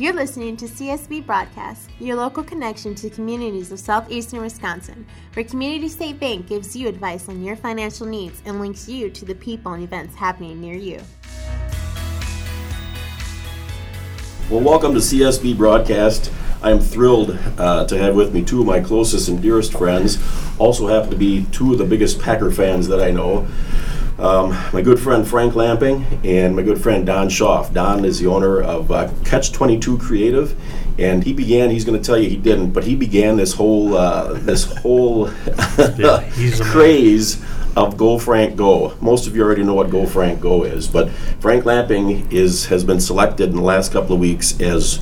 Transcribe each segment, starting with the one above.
You're listening to CSB Broadcast, your local connection to communities of southeastern Wisconsin, where Community State Bank gives you advice on your financial needs and links you to the people and events happening near you. Well, welcome to CSB Broadcast. I am thrilled uh, to have with me two of my closest and dearest friends, also happen to be two of the biggest Packer fans that I know. Um, my good friend Frank Lamping and my good friend Don Schaff. Don is the owner of uh, Catch 22 Creative, and he began. He's going to tell you he didn't, but he began this whole uh, this whole Yeah, craze of Go Frank Go. Most of you already know what Go Frank Go is, but Frank Lamping is has been selected in the last couple of weeks as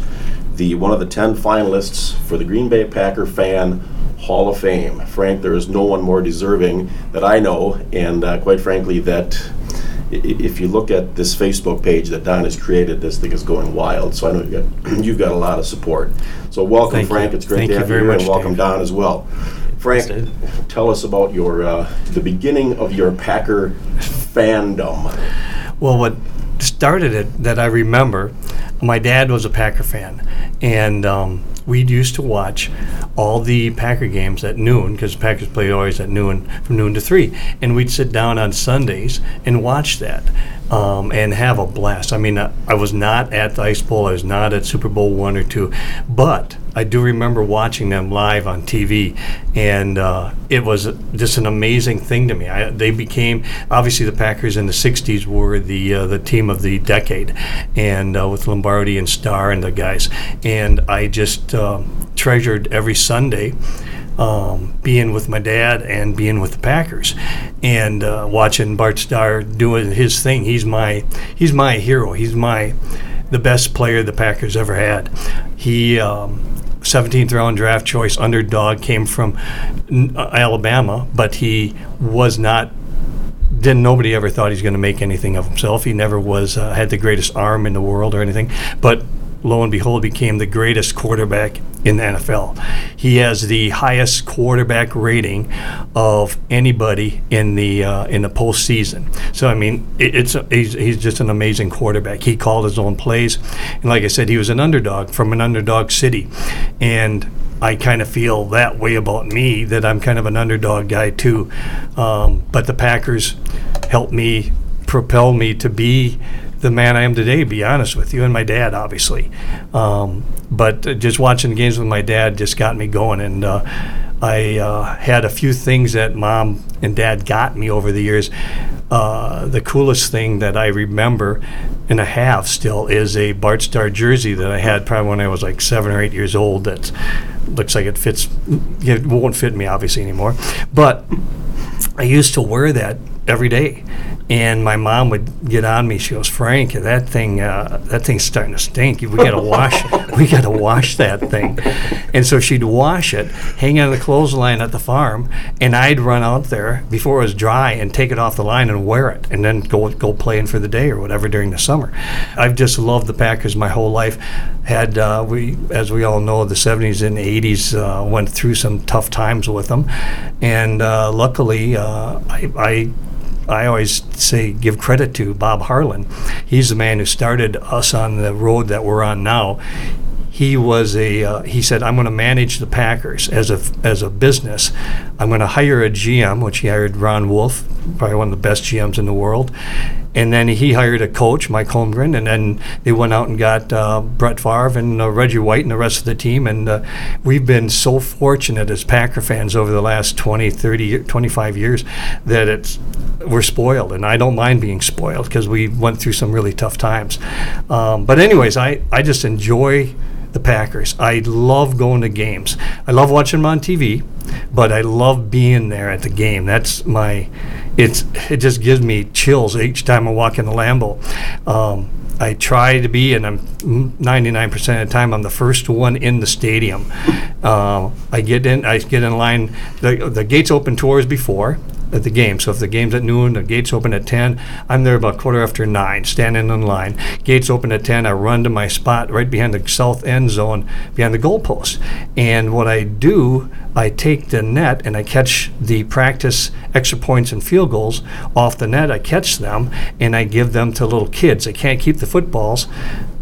the one of the 10 finalists for the Green Bay Packer fan Hall of Fame. Frank, there is no one more deserving that I know, and uh, quite frankly, that i- i- if you look at this Facebook page that Don has created, this thing is going wild. So I know you've got, you've got a lot of support. So welcome, Thank you. Frank. It's great Thank to you have you very here, much, and welcome, Dave. Don, as well. Frank, Thanks, tell us about your uh, the beginning of your Packer fandom. Well, what started it that I remember, my dad was a Packer fan, and um, we used to watch all the Packer games at noon because Packers played always at noon from noon to three, and we'd sit down on Sundays and watch that. Um, and have a blast. I mean, I, I was not at the Ice Bowl. I was not at Super Bowl one or two, but I do remember watching them live on TV, and uh, it was just an amazing thing to me. I, they became obviously the Packers in the '60s were the uh, the team of the decade, and uh, with Lombardi and Starr and the guys, and I just uh, treasured every Sunday. Um, being with my dad and being with the Packers, and uh, watching Bart Starr doing his thing. He's my he's my hero. He's my the best player the Packers ever had. He um, 17th round draft choice underdog came from uh, Alabama, but he was not. Didn't nobody ever thought he's going to make anything of himself. He never was uh, had the greatest arm in the world or anything, but lo and behold, became the greatest quarterback in the NFL. He has the highest quarterback rating of anybody in the uh, in the postseason. So I mean, it, it's a, he's, he's just an amazing quarterback. He called his own plays, and like I said, he was an underdog from an underdog city, and. I kind of feel that way about me that I'm kind of an underdog guy too, um, but the Packers helped me propel me to be the man I am today, to be honest with you, and my dad, obviously. Um, but just watching the games with my dad just got me going, and uh, I uh, had a few things that mom and dad got me over the years. Uh, the coolest thing that I remember and I have still is a Bart Starr jersey that I had probably when I was like seven or eight years old. That looks like it fits. It won't fit me obviously anymore, but I used to wear that every day, and my mom would get on me. She goes, "Frank, that thing, uh, that thing's starting to stink. We got to wash. we got to wash that thing." And so she'd wash it, hang it on the clothesline at the farm, and I'd run out there before it was dry and take it off the line and wear it, and then go go playing for the day or whatever during the summer. I've just loved the Packers my whole life. Had uh, we, as we all know, the '70s and '80s uh, went through some tough times with them, and uh, luckily, uh, I. I I always say give credit to Bob Harlan. He's the man who started us on the road that we're on now. He was a. Uh, he said, "I'm going to manage the Packers as a as a business. I'm going to hire a GM, which he hired Ron Wolf, probably one of the best GMs in the world, and then he hired a coach, Mike Holmgren, and then they went out and got uh, Brett Favre and uh, Reggie White and the rest of the team. And uh, we've been so fortunate as Packer fans over the last 20, 30, 25 years that it's we're spoiled, and I don't mind being spoiled because we went through some really tough times. Um, but anyways, I, I just enjoy the Packers. I love going to games. I love watching them on TV, but I love being there at the game. That's my. It's it just gives me chills each time I walk in the Lambeau. Um, I try to be, and I'm 99% of the time, I'm the first one in the stadium. Uh, I get in, I get in line. The, the gates open two hours before the game. So if the game's at noon, the gates open at 10. I'm there about quarter after nine, standing in line. Gates open at 10. I run to my spot right behind the south end zone, behind the goalpost. And what I do, I take the net and I catch the practice extra points and field goals off the net. I catch them and I give them to little kids. They can't keep the footballs,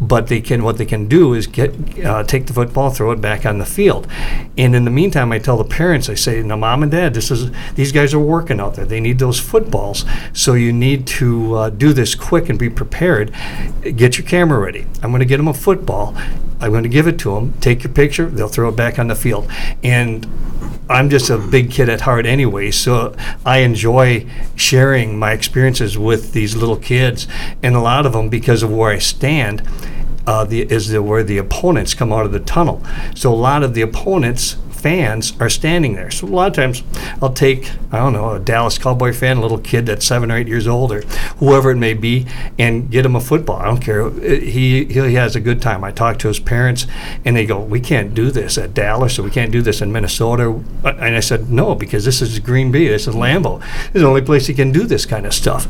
but they can. What they can do is get uh, take the football, throw it back on the field. And in the meantime, I tell the parents, I say, "Now, mom and dad, this is these guys are working out there. They need those footballs, so you need to uh, do this quick and be prepared. Get your camera ready. I'm going to get them a football. I'm going to give it to them. Take your picture. They'll throw it back on the field. And I'm just a big kid at heart anyway, so I enjoy sharing my experiences with these little kids, and a lot of them because of where I stand. Uh, the, is the, where the opponents come out of the tunnel. So a lot of the opponents fans are standing there. So a lot of times I'll take, I don't know, a Dallas Cowboy fan, a little kid that's seven or eight years old or whoever it may be, and get him a football. I don't care. He, he has a good time. I talk to his parents and they go, we can't do this at Dallas or we can't do this in Minnesota. And I said, no, because this is Green Bay. This is Lambeau. This is the only place you can do this kind of stuff.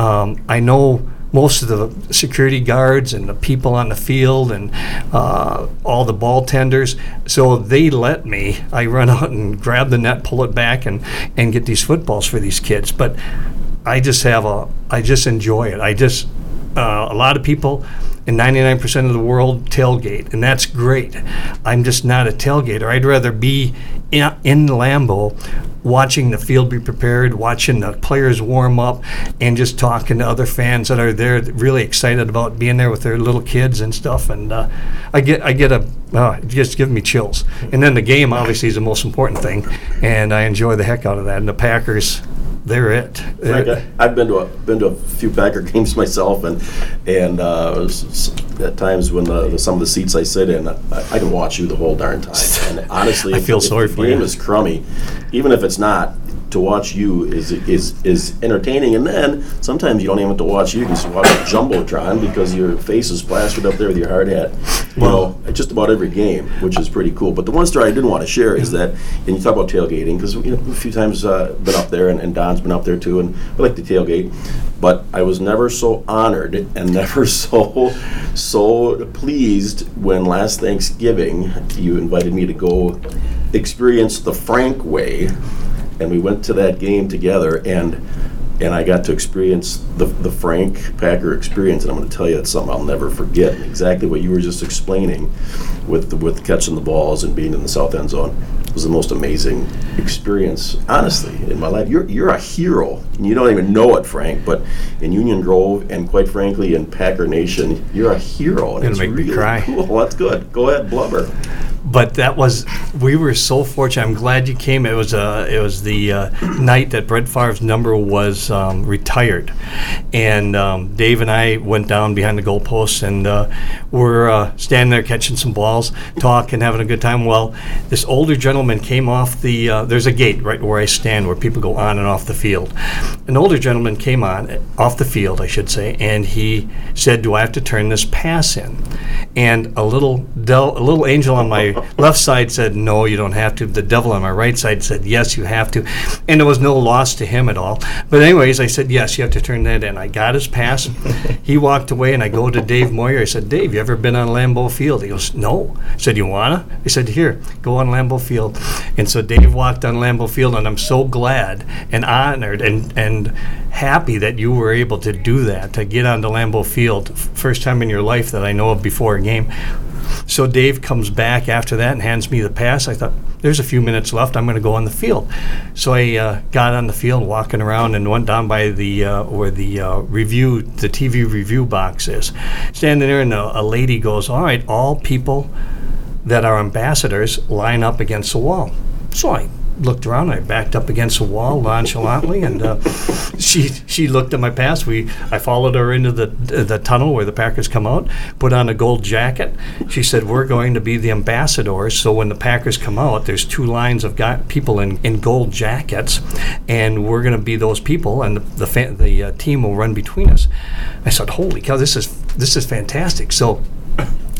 Um, I know most of the security guards and the people on the field and uh, all the ball tenders. So they let me. I run out and grab the net, pull it back, and and get these footballs for these kids. But I just have a. I just enjoy it. I just uh, a lot of people in 99% of the world tailgate, and that's great. I'm just not a tailgater. I'd rather be in, in Lambeau watching the field be prepared, watching the players warm up, and just talking to other fans that are there really excited about being there with their little kids and stuff. And uh, I get I get a uh, it just gives me chills. And then the game obviously is the most important thing, and I enjoy the heck out of that. And the Packers they're it. Frank, I, I've been to a been to a few Packer games myself, and and uh, at times when the, the, some of the seats I sit in, I, I can watch you the whole darn time. And honestly, I if- feel if sorry the for game you. is crummy, even if it's not. To watch you is is is entertaining, and then sometimes you don't even have to watch you. You can just watch a jumbotron because your face is plastered up there with your hard hat. You know, at just about every game, which is pretty cool. But the one story I didn't want to share is that, and you talk about tailgating because you know a few times uh, been up there, and, and Don's been up there too, and we like to tailgate. But I was never so honored and never so so pleased when last Thanksgiving you invited me to go experience the Frank way and we went to that game together and and I got to experience the, the Frank Packer experience, and I'm going to tell you it's something I'll never forget. Exactly what you were just explaining, with the, with catching the balls and being in the south end zone, was the most amazing experience, honestly, in my life. You're you're a hero, and you don't even know it, Frank. But in Union Grove, and quite frankly, in Packer Nation, you're a hero. And Gonna it's make me really cry. Cool. That's good. Go ahead, blubber. But that was we were so fortunate. I'm glad you came. It was uh, it was the uh, night that Brett Favre's number was um, retired, and um, Dave and I went down behind the goalposts and uh, we're uh, standing there catching some balls, talking, having a good time. Well, this older gentleman came off the. Uh, there's a gate right where I stand where people go on and off the field. An older gentleman came on off the field, I should say, and he said, "Do I have to turn this pass in?" And a little del- a little angel on my left side said, "No, you don't have to." The devil on my right side said, "Yes, you have to." And there was no loss to him at all. But anyways, I said, "Yes, you have to turn that in." I got his pass. he walked away, and I go to Dave Moyer. I said, "Dave, you ever been on Lambeau Field?" He goes, "No." I said, "You wanna?" I said, "Here, go on Lambeau Field." And so Dave walked on Lambeau Field, and I'm so glad and honored and and happy that you were able to do that to get onto Lambeau Field, first time in your life that I know of before a game. So Dave comes back after that and hands me the pass. I thought, there's a few minutes left. I'm going to go on the field. So I uh, got on the field, walking around, and went down by the uh, where the uh, review, the TV review box is. Standing there, and a, a lady goes, "All right, all people that are ambassadors line up against the wall." So I looked around. I backed up against the wall nonchalantly, and uh, she she looked at my pass. We I followed her into the the tunnel where the Packers come out. Put on a gold jacket. She said, "We're going to be the ambassadors. So when the Packers come out, there's two lines of guy, people in, in gold jackets, and we're going to be those people, and the the, fa- the uh, team will run between us." I said, "Holy cow! This is this is fantastic." So.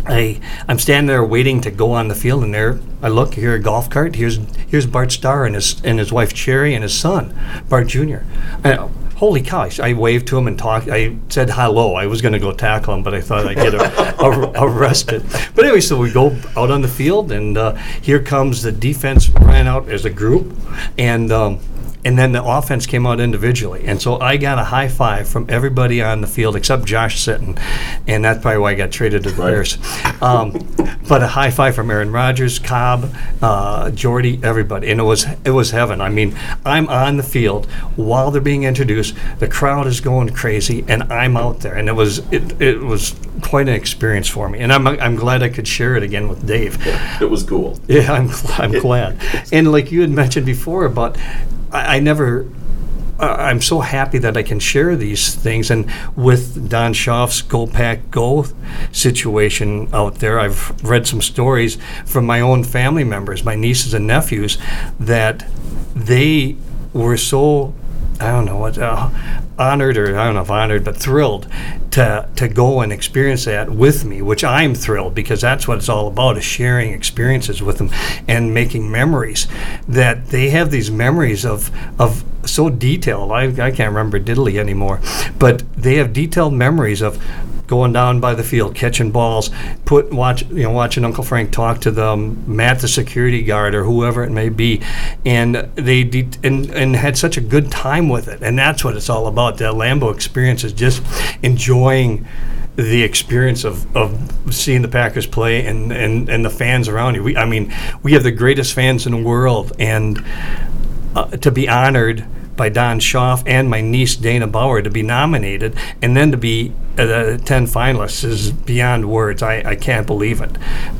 I I'm standing there waiting to go on the field, and there I look here a golf cart. Here's here's Bart Starr and his and his wife Cherry and his son Bart Jr. I, holy cow! I, waved to him and talked. I said hello. I was going to go tackle him, but I thought I'd get a, a, arrested. But anyway, so we go out on the field, and uh, here comes the defense ran out as a group, and. Um, and then the offense came out individually. And so I got a high five from everybody on the field except Josh Sitton, and that's probably why I got traded to the right. Bears. Um, but a high five from Aaron Rodgers, Cobb, uh, Jordy, everybody, and it was it was heaven. I mean, I'm on the field while they're being introduced. The crowd is going crazy, and I'm out there, and it was it, it was quite an experience for me. And I'm I'm glad I could share it again with Dave. It was cool. Yeah, I'm I'm glad. And like you had mentioned before about I, I never I'm so happy that I can share these things. And with Don Schaaf's Go Pack Go situation out there, I've read some stories from my own family members, my nieces and nephews, that they were so I don't know what uh, honored or I don't know if honored, but thrilled to to go and experience that with me, which I'm thrilled because that's what it's all about is sharing experiences with them and making memories. That they have these memories of of so detailed. I, I can't remember diddly anymore, but they have detailed memories of going down by the field, catching balls, put watch you know watching Uncle Frank talk to them, Matt the security guard or whoever it may be, and they de- and and had such a good time with it, and that's what it's all about. The Lambeau experience is just enjoying the experience of, of seeing the Packers play and, and, and the fans around you. We, I mean, we have the greatest fans in the world, and uh, to be honored by Don Schaaf and my niece Dana Bauer to be nominated and then to be uh, 10 finalists is beyond words. I, I can't believe it.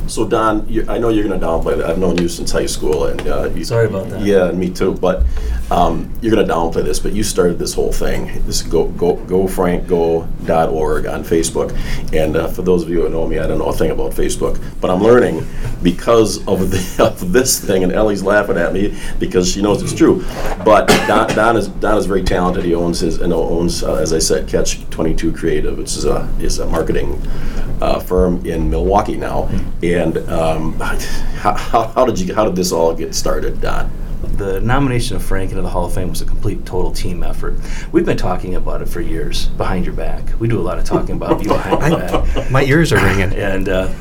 So, Don, I know you're going to downplay that. I've known you since high school. and uh, you, Sorry about that. Yeah, me too. But um, you're going to downplay this, but you started this whole thing. This go, go, gofrankgo.org on Facebook. And uh, for those of you who know me, I don't know a thing about Facebook, but I'm learning because of, the, of this thing. And Ellie's laughing at me because she knows it's true. But Don, Don is Don is very talented. He owns his and owns, uh, as I said, Catch 22 Creative is a is a marketing uh, firm in Milwaukee now. And um, how, how, did you how did this all get started, Don? The nomination of Frank into the Hall of Fame was a complete, total team effort. We've been talking about it for years behind your back. We do a lot of talking about you behind your back. My ears are ringing. and uh,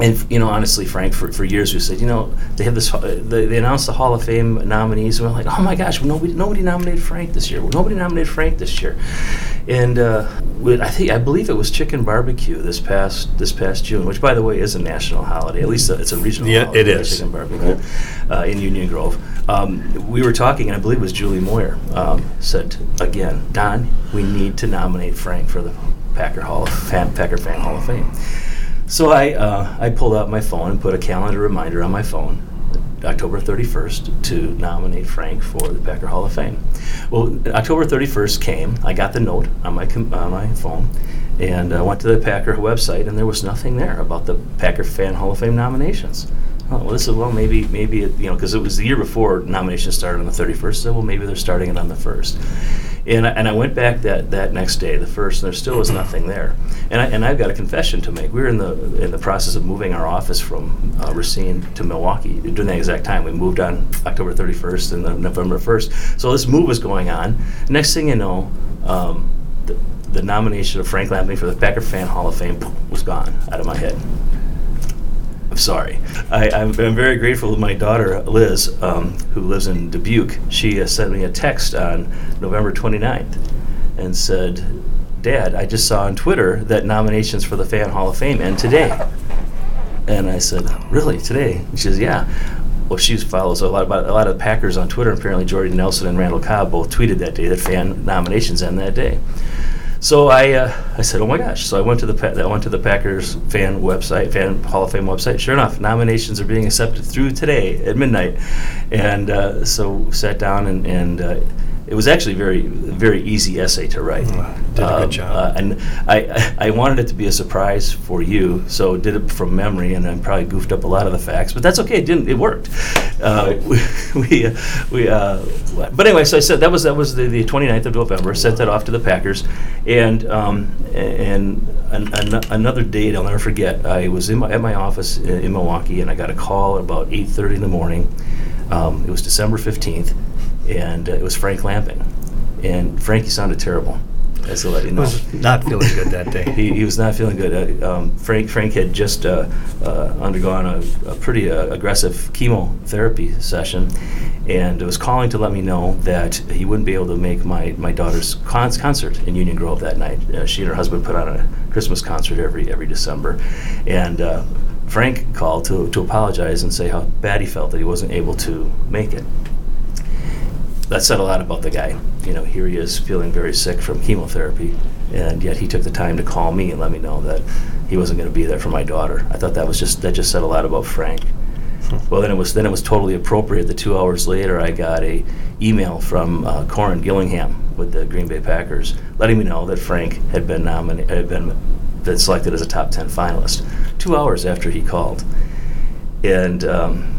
and you know, honestly, Frank, for, for years we said, you know, they have this. They, they announced the Hall of Fame nominees, and we're like, oh my gosh, nobody nobody nominated Frank this year. Nobody nominated Frank this year, and uh, I think I believe it was Chicken Barbecue this past this past June, which by the way is a national holiday. At least it's a regional. Yeah, holiday, it is. Chicken Barbecue uh, in Union Grove. Um, we were talking, and I believe it was Julie Moyer um, said again, Don, we need to nominate Frank for the Packer Hall of Fan, Packer Fan Hall of Fame. So I, uh, I pulled out my phone and put a calendar reminder on my phone, October 31st, to nominate Frank for the Packer Hall of Fame. Well, October 31st came. I got the note on my com- on my phone, and I went to the Packer website, and there was nothing there about the Packer Fan Hall of Fame nominations. Oh, well, this is well, maybe maybe it, you know because it was the year before nominations started on the 31st. So well, maybe they're starting it on the first. And I, and I went back that, that next day, the first, and there still was nothing there. And, I, and I've got a confession to make. We were in the in the process of moving our office from uh, Racine to Milwaukee during that exact time. We moved on October 31st and then November 1st. So this move was going on. Next thing you know, um, the, the nomination of Frank Lamping for the Packer Fan Hall of Fame was gone out of my head. Sorry. I, am very grateful to my daughter, Liz, um, who lives in Dubuque. She uh, sent me a text on November 29th and said, Dad, I just saw on Twitter that nominations for the Fan Hall of Fame end today. And I said, Really, today? she says, Yeah. Well, she follows a lot about a lot of Packers on Twitter. Apparently, Jordy Nelson and Randall Cobb both tweeted that day that fan nominations end that day. So I, uh, I said, oh my gosh! So I went to the I went to the Packers fan website, fan Hall of Fame website. Sure enough, nominations are being accepted through today at midnight, and uh, so sat down and and uh, it was actually very very easy essay to write. Mm, did a good um, job. Uh, and I I wanted it to be a surprise for you, so did it from memory, and I probably goofed up a lot of the facts, but that's okay. It didn't. It worked. Uh, we we, uh, we uh, but anyway, so I said that was that was the, the 29th of November. Sent that off to the Packers, and um, and an, an, another date I'll never forget. I was in my, at my office in, in Milwaukee, and I got a call at about 8:30 in the morning. Um, it was December 15th and uh, it was Frank Lamping. and Frankie sounded terrible. As to let you know. Was not feeling good that day. He, he was not feeling good. Uh, um, Frank Frank had just uh, uh, undergone a, a pretty uh, aggressive chemotherapy session, and was calling to let me know that he wouldn't be able to make my, my daughter's con- concert in Union Grove that night. Uh, she and her husband put on a Christmas concert every every December, and uh, Frank called to to apologize and say how bad he felt that he wasn't able to make it that said a lot about the guy. You know, here he is feeling very sick from chemotherapy, and yet he took the time to call me and let me know that he wasn't going to be there for my daughter. I thought that was just that just said a lot about Frank. Well, then it was then it was totally appropriate. The two hours later, I got a email from uh, Corin Gillingham with the Green Bay Packers, letting me know that Frank had been nominated, had been been selected as a top ten finalist. Two hours after he called, and um,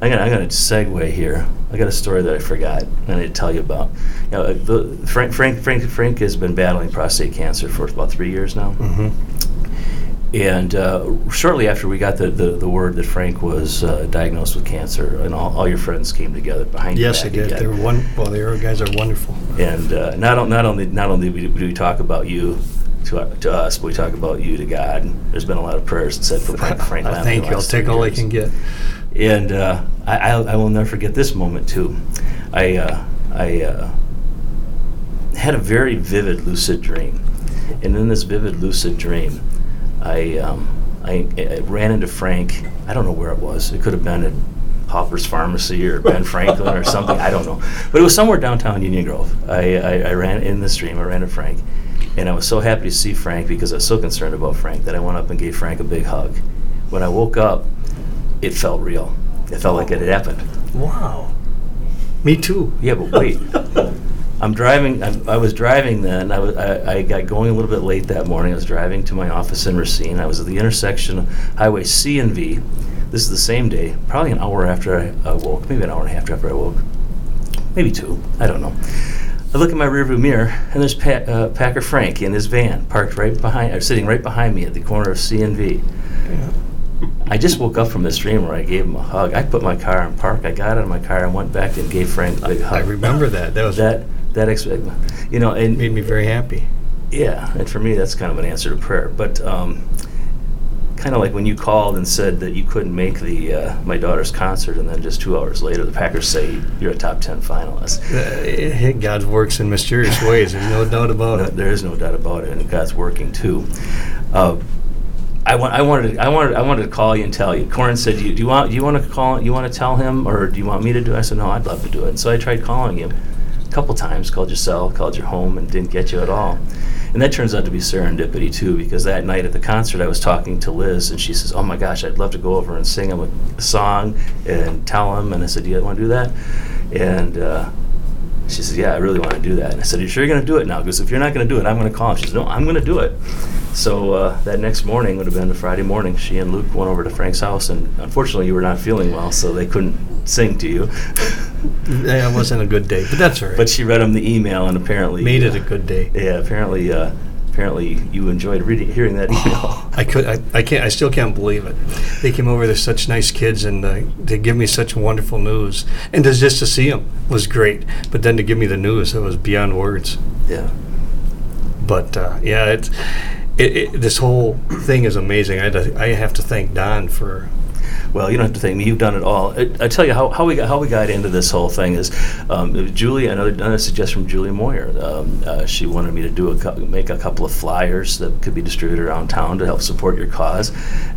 I'm gonna I'm gonna segue here. I got a story that I forgot. And I need to tell you about. You know, the, Frank Frank Frank Frank has been battling prostate cancer for about three years now. And uh, shortly after we got the, the, the word that Frank was uh, diagnosed with cancer, and all, all your friends came together behind Yes, your they did. They were one. Well, the guys are wonderful. And uh, not, on- not only not only do we talk about you to, to us, but we talk about you to God. There's been a lot of prayers said for Frank, Frank Uh, Thank you. I'll take all I can get. And uh, I, I, will never forget this moment too. I uh, I uh, had a very vivid lucid dream, and in this vivid lucid dream, I um, I, I ran into Frank. I don't know where it was. It could have been at Hopper's Pharmacy or Ben Franklin or something. I don't know, but it was somewhere downtown Union Grove. I, I, I ran in this dream. I ran to Frank, and I was so happy to see Frank because I was so concerned about Frank that I went up and gave Frank a big hug. When I woke up, it felt real. It felt like it had happened. Wow. Me too. Yeah, but wait. I'm driving. I, I was driving then. I, was, I, I got going a little bit late that morning. I was driving to my office in Racine. I was at the intersection of Highway C and V. This is the same day, probably an hour after I woke, maybe an hour and a half after I woke, maybe two. I don't know. I look in my rearview mirror, and there's pa- uh, Packer Frank in his van, parked right behind, or sitting right behind me at the corner of C and V. I just woke up from this dream where I gave him a hug. I put my car in park. I got out of my car and went back and gave Frank a big hug. I remember that. That was that that ex- you know and made me very happy. yeah and for me that's kind of an answer to prayer but um, kind of like when you called and said that you couldn't make the uh, my daughter's concert and then just two hours later the packers say you're a top 10 finalist Uh, God works in mysterious ways. There's no doubt about No, it. there is no doubt about it and god's working too uh, I, want, I wanted to, I wanted I wanted to call you and tell you. Corin said, "You do you want do you want to call you want to tell him or do you want me to do?" it? I said, "No, I'd love to do it." And so I tried calling you a couple times, called your cell, called your home, and didn't get you at all. And that turns out to be serendipity too, because that night at the concert, I was talking to Liz, and she says, "Oh my gosh, I'd love to go over and sing him a song and tell him." And I said, "Do you want to do that?" And uh, she says, "Yeah, I really want to do that." And I said, "Are you sure you're going to do it now? Because if you're not going to do it, I'm going to call him." She says, "No, I'm going to do it." So uh, that next morning would have been a Friday morning. She and Luke went over to Frank's house, and unfortunately, you were not feeling well, so they couldn't sing to you. yeah, it wasn't a good day, but that's all right. but she read him the email, and apparently made it a good day. Yeah, apparently, uh, apparently you enjoyed reading, hearing that email. I could, I, I can't, I still can't believe it. They came over. They're such nice kids, and uh, they give me such wonderful news. And to, just to see them was great. But then to give me the news, it was beyond words. yeah. But uh, yeah, it's it, it, this whole thing is amazing. I, I have to thank Don for Well, you don't have to thank me. You've done it all. I, I tell you how, how we got how we got into this whole thing is um, Julie. Another, another suggestion from Julie Moyer. Um, uh, she wanted me to do a make a couple of flyers that could be distributed around town to help support your cause,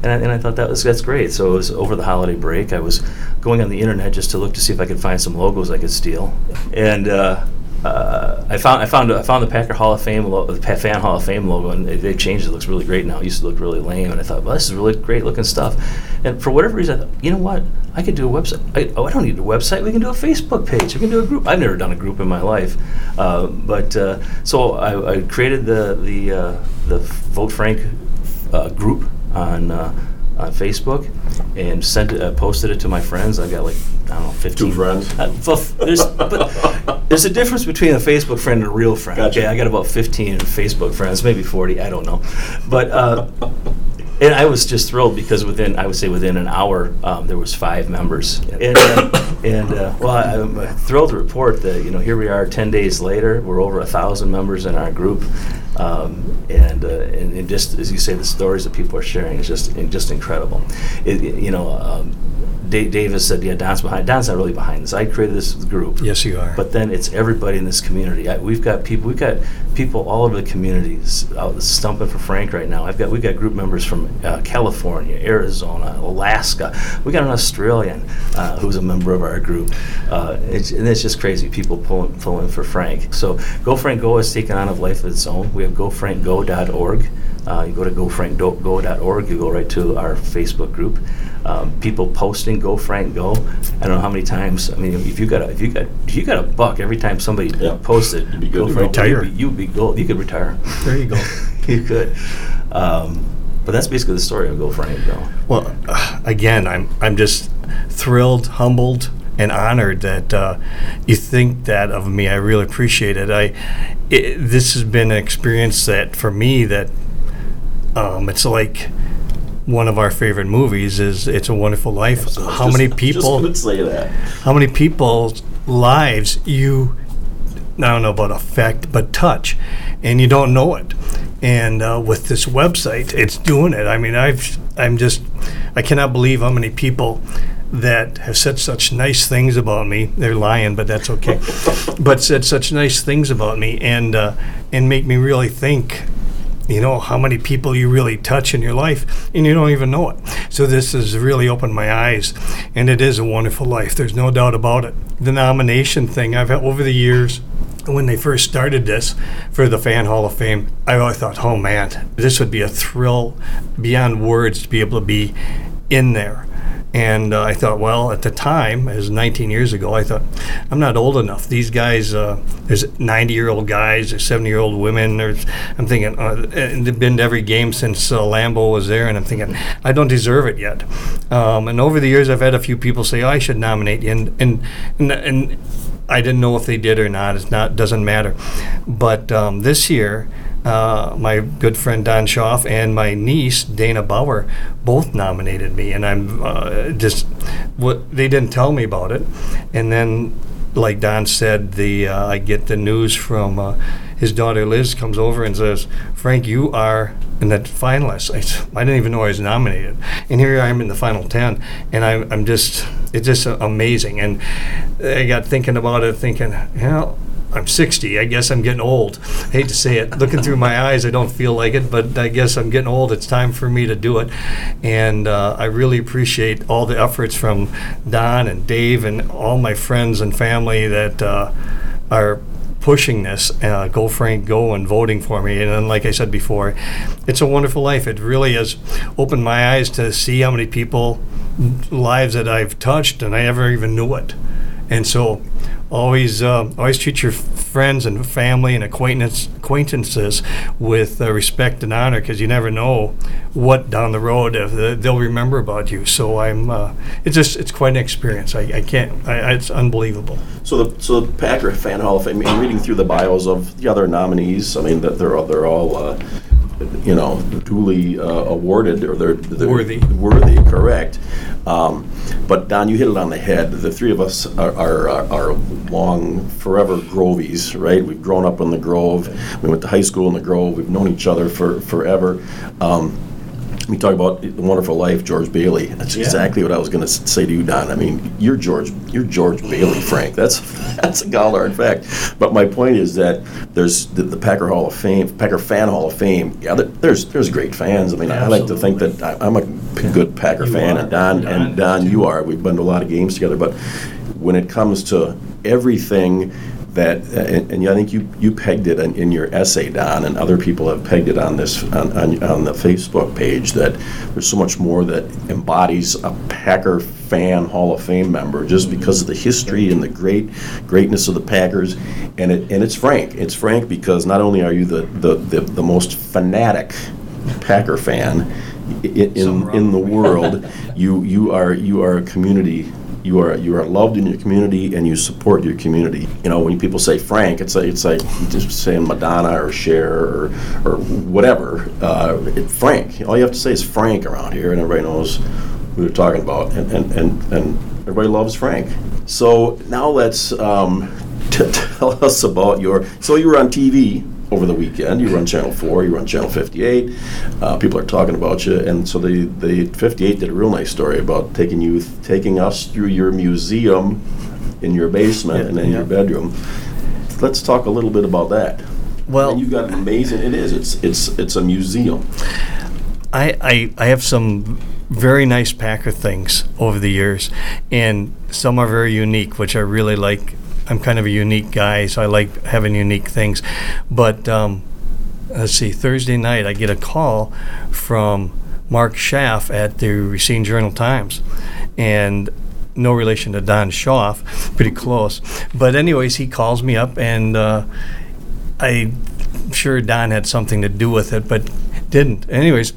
and I, and I thought that was that's great. So it was over the holiday break. I was going on the internet just to look to see if I could find some logos I could steal, and. Uh, uh, I found I found I found the Packer Hall of Fame lo- the Fan Hall of Fame logo, and they, they changed it. Looks really great now. It used to look really lame, and I thought, well, this is really great looking stuff. And for whatever reason, I thought, you know what? I could do a website. I, oh, I don't need a website. We can do a Facebook page. We can do a group. I've never done a group in my life, uh, but uh, so I, I created the the uh, the Vote Frank uh, group on. On Facebook, and sent it, uh, posted it to my friends. I got like I don't know, fifteen Two friends? uh, f- there's, but there's a difference between a Facebook friend and a real friend. Gotcha. Okay, I got about 15 Facebook friends, maybe 40, I don't know. But uh, and I was just thrilled because within, I would say within an hour, um, there was five members. And, uh, and uh, well, I- I'm thrilled to report that, you know, here we are 10 days later, we're over a 1,000 members in our group. Um, and, uh, and, and just, as you say, the stories that people are sharing is just, just incredible. It, you know, um, Da- Davis said, yeah, Don's behind. Don's not really behind this. I created this group. Yes, you are. But then it's everybody in this community. I, we've got people. We've got people all over the communities out stumping for Frank right now. I've got we've got group members from uh, California, Arizona, Alaska. We got an Australian uh, who's a member of our group. Uh, it's, and it's just crazy. People pulling pulling for Frank. So Go Frank Go has taken on a life of its own. We have GoFrankGo.org. Uh, you go to gofrankgo.org. You go right to our Facebook group. Um, people posting "Go Frank Go." I don't know how many times. I mean, if you got a, if you got if you got a buck every time somebody Yeah. posted, You'd be good "Go to Frank Go," retire. You'd be, you'd be gold. You could retire. there you go. you could. Um, but that's basically the story of "Go Frank Go." Well, uh, again, I'm I'm just thrilled, humbled, and honored that uh, you think that of me. I really appreciate it. I it, this has been an experience that for me that um, it's like one of our favorite movies is It's a Wonderful Life. So how just- many people? say that. how many people's lives you I don't know about affect, but touch, and you don't know it. And uh, with this website, it's doing it. I mean, I've I'm just I cannot believe how many people that have said such nice things about me. They're lying, but that's okay. but said such nice things about me, and uh, and make me really think you know how many people you really touch in your life and you don't even know it. So this has really opened my eyes and it is a wonderful life there's no doubt about it. The nomination thing i've had over the years when they first started this for the fan hall of fame i always thought oh man this would be a thrill beyond words to be able to be in there and uh, I thought, well, at the time, as 19 years ago, I thought, I'm not old enough. These guys, uh, there's 90 year old guys, there's 70 year old women. There's, I'm thinking, uh, they've been to every game since uh, Lambeau was there, and I'm thinking, I don't deserve it yet. Um, and over the years, I've had a few people say, oh, I should nominate you. And, and, and, and I didn't know if they did or not. It's not doesn't matter. But um, this year, uh, my good friend Don Schaff and my niece Dana Bauer both nominated me, and I'm uh, just what they didn't tell me about it. And then, like Don said, the uh, I get the news from uh, his daughter Liz comes over and says, "Frank, you are." in the finalists. I didn't even know I was nominated, and here I am in the final ten, and I'm, I'm just it's just amazing. And I got thinking about it, thinking, you know, I'm 60. I guess I'm getting old. I hate to say it. Looking through my eyes, I don't feel like it, but I guess I'm getting old. It's time for me to do it. And uh, I really appreciate all the efforts from Don and Dave and all my friends and family that uh, are pushing this, uh, go Frank, go, and voting for me. And then, like I said before, it's a wonderful life. It really has opened my eyes to see how many people, lives that I've touched, and I never even knew it. And so, always, uh, always treat your friends and family and acquaintance, acquaintances with uh, respect and honor, because you never know what down the road uh, they'll remember about you. So I'm, uh, it's just, it's quite an experience. I, I can't, I, it's unbelievable. So the so the Packer Fan Hall of Fame. I mean, reading through the bios of the other nominees, I mean that they're all they're all. You know, duly uh, awarded, or they're, they're Worthy. Worthy, correct. Um, but Don, you hit it on the head. The three of us are, are, are, are long, forever Grovies, right? We've grown up in the Grove. We went to high school in the Grove. We've known each other for forever. Um, we talk about the wonderful life, George Bailey. That's Yeah. exactly what I was going to say to you, Don. I mean, you're George, you're George Bailey, Frank. That's that's a in fact. But my point is that there's the, the Packer Hall of Fame, Packer Fan Hall of Fame. Yeah, there- there's there's great fans. I mean, I like to think that I, I'm a good Packer You fan, are. and Don Don and Don, you are. We've been to a lot of games together, but when it comes to everything that, and, and I think you, you pegged it in, in your essay, Don, and other people have pegged it on this, on, on, on the Facebook page, that there's so much more that embodies a Packer fan Hall of Fame member just mm-hmm. because of the history and the great greatness of the Packers. And it, and it's Frank. It's Frank because not only are you the, the, the, the most fanatic Packer fan i- i- in, in the world, you, you are, you are a community you are you are loved in your community and you support your community. You know, when people say Frank, it's like it's like just saying Madonna or Cher or or whatever. Uh, it, Frank, all you have to say is Frank around here, and everybody knows who they're talking about, and and and, and everybody loves Frank. So now let's um, t- tell us about your. So you were on TV over the weekend. You run Channel 4, you run Channel 58. Uh, people are talking about you. And so the, the 58 did a real nice story about taking you, taking us through your museum in your basement Yeah, and in your bedroom. Let's talk a little bit about that. Well, and you've got an amazing. It is. It's it's it's a museum. I, I, I have some very nice Packer things over the years, and some are very unique, which I really like. I'm kind of a unique guy, so I like having unique things. But um, let's see, Thursday night I get a call from Mark Schaff at the Racine Journal Times, and no relation to Don Schaff, pretty close. But anyways, he calls me up, and uh, I'm sure Don had something to do with it, but didn't. Anyways,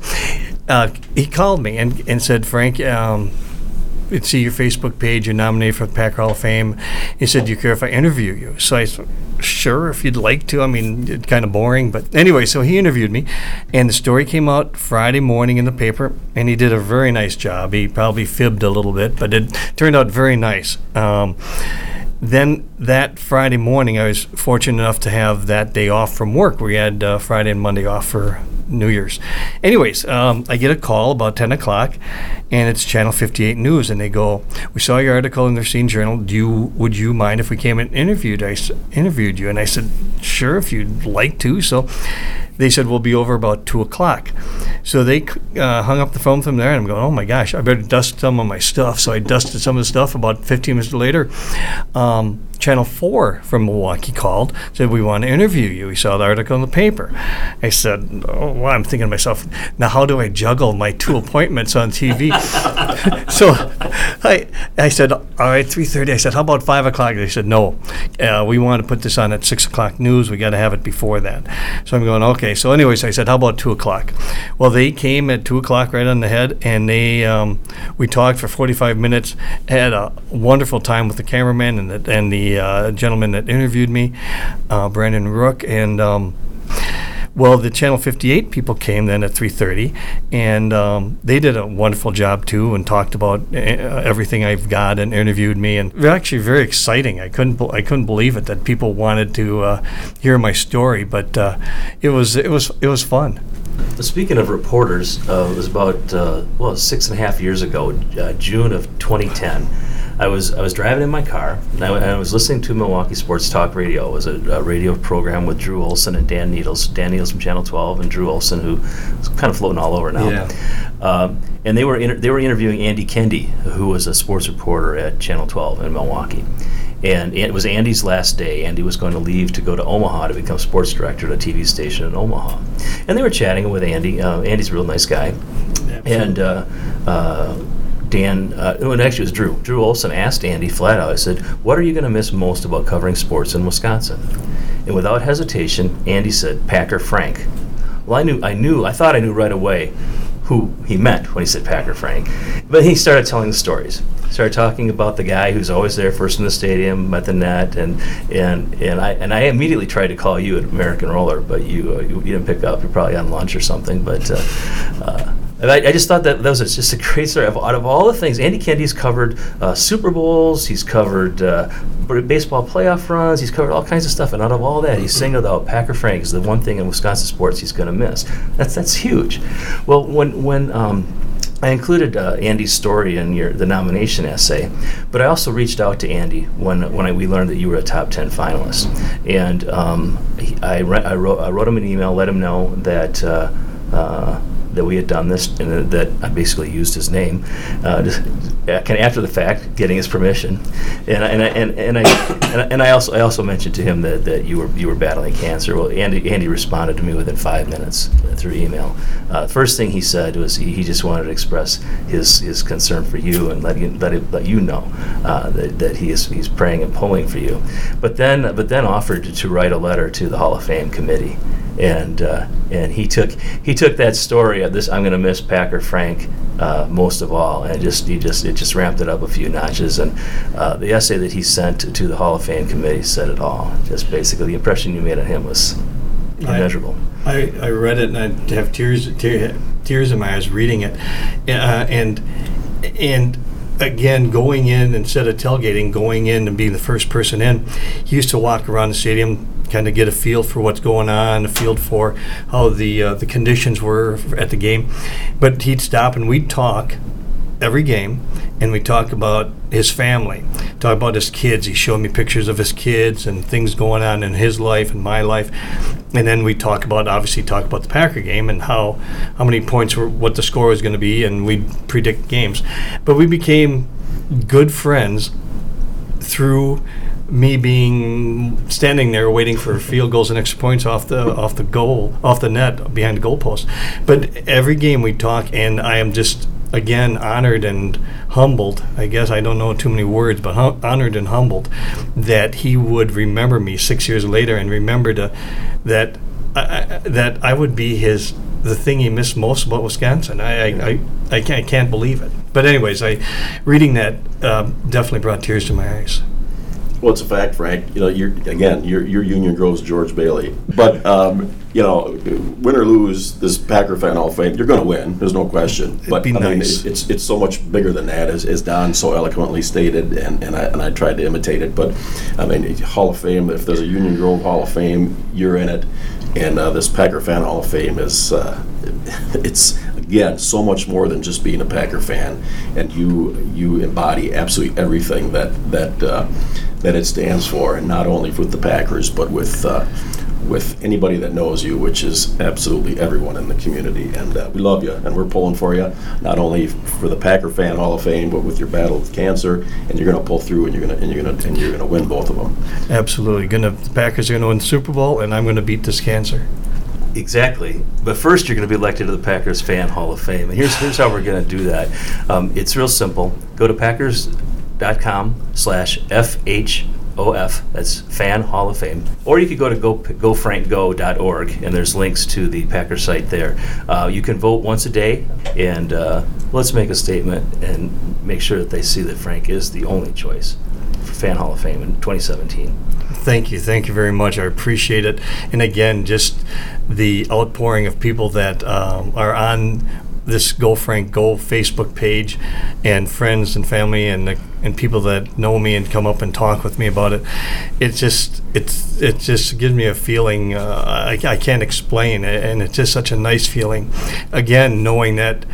uh, he called me and, and said, Frank, um, let's see your Facebook page. You're nominated for the Packer Hall of Fame. He said, Do you care if I interview you? So I said, Sure, if you'd like to. I mean, it's kind of boring. But anyway, so he interviewed me, and the story came out Friday morning in the paper, and he did a very nice job. He probably fibbed a little bit, but it turned out very nice. Um, then that Friday morning, I was fortunate enough to have that day off from work. We had uh, Friday and Monday off for New Year's. Anyways, um, I get a call about 10 o'clock, and it's Channel 58 News, and they go, "We saw your article in the Racine Journal. Do you would you mind if we came and interviewed I s- interviewed you?" And I said, "Sure, if you'd like to." So they said we'll be over about two o'clock. So they uh, hung up the phone from there, and I'm going, oh my gosh, I better dust some of my stuff. So I dusted some of the stuff. About 15 minutes later, um, Channel 4 from Milwaukee called, said, we want to interview you. We saw the article in the paper. I said, oh, well, I'm thinking to myself, now how do I juggle my two appointments on TV? so I, I said, all right, 3.30. I said, how about 5 o'clock? They said, no, uh, we want to put this on at 6 o'clock news. We got to have it before that. So I'm going, okay. So anyways, I said, how about 2 o'clock? Well, they came at 2 o'clock right on the head, and they um, we talked for 45 minutes, had a wonderful time with the cameraman and the, and the uh, gentleman that interviewed me, uh, Brandon Rook, and um, well, the Channel 58 people came then at 3:30, and um, they did a wonderful job too, and talked about uh, everything I've got and interviewed me, and they're actually very exciting. I couldn't be- I couldn't believe it that people wanted to uh, hear my story, but uh, it was it was it was fun. Speaking of reporters, uh, it was about uh, well six and a half years ago, uh, June of 2010. I was I was driving in my car and I, and I was listening to Milwaukee Sports Talk Radio. It was a, a radio program with Drew Olson and Dan Needles. Dan Needles from Channel 12 and Drew Olson, who is kind of floating all over now. Yeah. Um, and they were inter- they were interviewing Andy Kendeigh, who was a sports reporter at Channel 12 in Milwaukee. And it was Andy's last day. Andy was going to leave to go to Omaha to become sports director at a TV station in Omaha. And they were chatting with Andy. Uh, Andy's a real nice guy. And uh, uh, Dan, uh, and actually it was Drew. Drew Olson asked Andy flat out, I said, What are you going to miss most about covering sports in Wisconsin? And without hesitation, Andy said, Packer Frank. Well, I knew, I knew, I thought I knew right away who he meant when he said Packer Frank. But he started telling the stories. Started talking about the guy who's always there first in the stadium at the net, and and and I and I immediately tried to call you at American Roller, but you uh, you, you didn't pick up. You're probably on lunch or something. But uh, uh, and I, I just thought that that was just a great story. Of- Out of all the things, Andy Kendeigh's covered uh, Super Bowls, he's covered uh, baseball playoff runs, he's covered all kinds of stuff, and out of all that, he singled out Packer Frank as the one thing in Wisconsin sports he's going to miss. That's that's huge. Well, when when um, I included uh, Andy's story in your the nomination essay, but I also reached out to Andy when when I, we learned that you were a top ten finalist, and um, he, I, re- I wrote I wrote him an email, let him know that. Uh, uh, that we had done this, and that I basically used his name, uh, just, uh, kind of after the fact, getting his permission, and I- and I, and, and I and I- also I also mentioned to him that, that you were you were battling cancer. Well, Andy Andy responded to me within five minutes through email. Uh, first thing he said was he, he just wanted to express his, his concern for you and let you let, it, let you know uh, that, that he is he's praying and pulling for you. But then but then offered to write a letter to the Hall of Fame committee and uh, and he took he took that story of this. I'm going to miss Packer Frank uh, most of all, and just he just it just ramped it up a few notches. And uh, the essay that he sent to the Hall of Fame committee said it all. Just basically, the impression you made on him was immeasurable. I, I read it and I have tears tear, tears in my eyes reading it, uh, and and again going in instead of tailgating, going in and being the first person in. He used to walk around the stadium, kind of get a feel for what's going on, a feel for how the uh, the conditions were at the game. But he'd stop and we'd talk every game, and we talk about his family, talk about his kids. He showed me pictures of his kids and things going on in his life and my life, and then we talk about obviously talk about the Packer game and how how many points were what the score was going to be, and we predict games. But we became good friends through me being standing there waiting for field goals and extra points off the off the goal off the net behind the goalpost. But every game we talk, and I am just again honored and humbled. I guess I don't know too many words, but hum- honored and humbled that he would remember me six years later and remember to, that I, I, that I would be his the thing he missed most about Wisconsin. I I, I, I, can't, I can't believe it. But anyways, I reading that uh, definitely brought tears to my eyes. Well, it's a fact, Frank. You know, you're again, you're, you're Union Grove's George Bailey. But um, you know, win or lose this Packer fan Hall of Fame, you're going to win. There's no question. It'd but be I mean, nice. it's, it's it's so much bigger than that, as, as Don so eloquently stated, and, and I and I tried to imitate it. But I mean, Hall of Fame. If there's a Union Grove Hall of Fame, you're in it. And uh, this Packer fan Hall of Fame is uh, it's again so much more than just being a Packer fan, and you you embody absolutely everything that that uh, that it stands for, and not only with the Packers, but with uh, with anybody that knows you, which is absolutely everyone in the community. And uh, we love you, and we're pulling for you, not only for the Packer Fan Hall of Fame, but with your battle with cancer. And you're going to pull through, and you're going to and you're going to and you're going to win both of them. Absolutely, gonna the Packers are gonna win the Super Bowl, and I'm gonna beat this cancer. Exactly. But first, you're going to be elected to the Packers Fan Hall of Fame. And here's, here's how we're going to do that. Um, it's real simple. Go to packers.com slash FHOF. That's Fan Hall of Fame. Or you could go to go, gofrankgo.org, and there's links to the Packer site there. Uh, you can vote once a day, and uh, let's make a statement and make sure that they see that Frank is the only choice for Fan Hall of Fame in 2017. Thank you, thank you very much. I appreciate it. And again, just the outpouring of people that um, are on this Go Frank Go Facebook page, and friends and family and the, and people that know me and come up and talk with me about it. It just it's it just gives me a feeling uh, I, I can't explain, and it's just such a nice feeling. Again, knowing that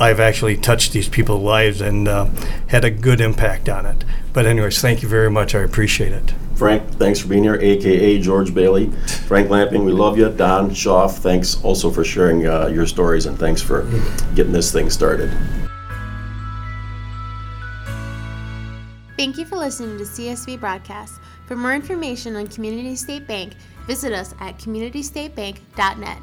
I've actually touched these people's lives and uh, had a good impact on it. But anyways, thank you very much. I appreciate it. Frank, thanks for being here, aka George Bailey. Frank Lamping, we love you. Don Schaff, thanks also for sharing uh, your stories and thanks for getting this thing started. Thank you for listening to CSB Broadcast. For more information on Community State Bank, visit us at communitystatebank.net.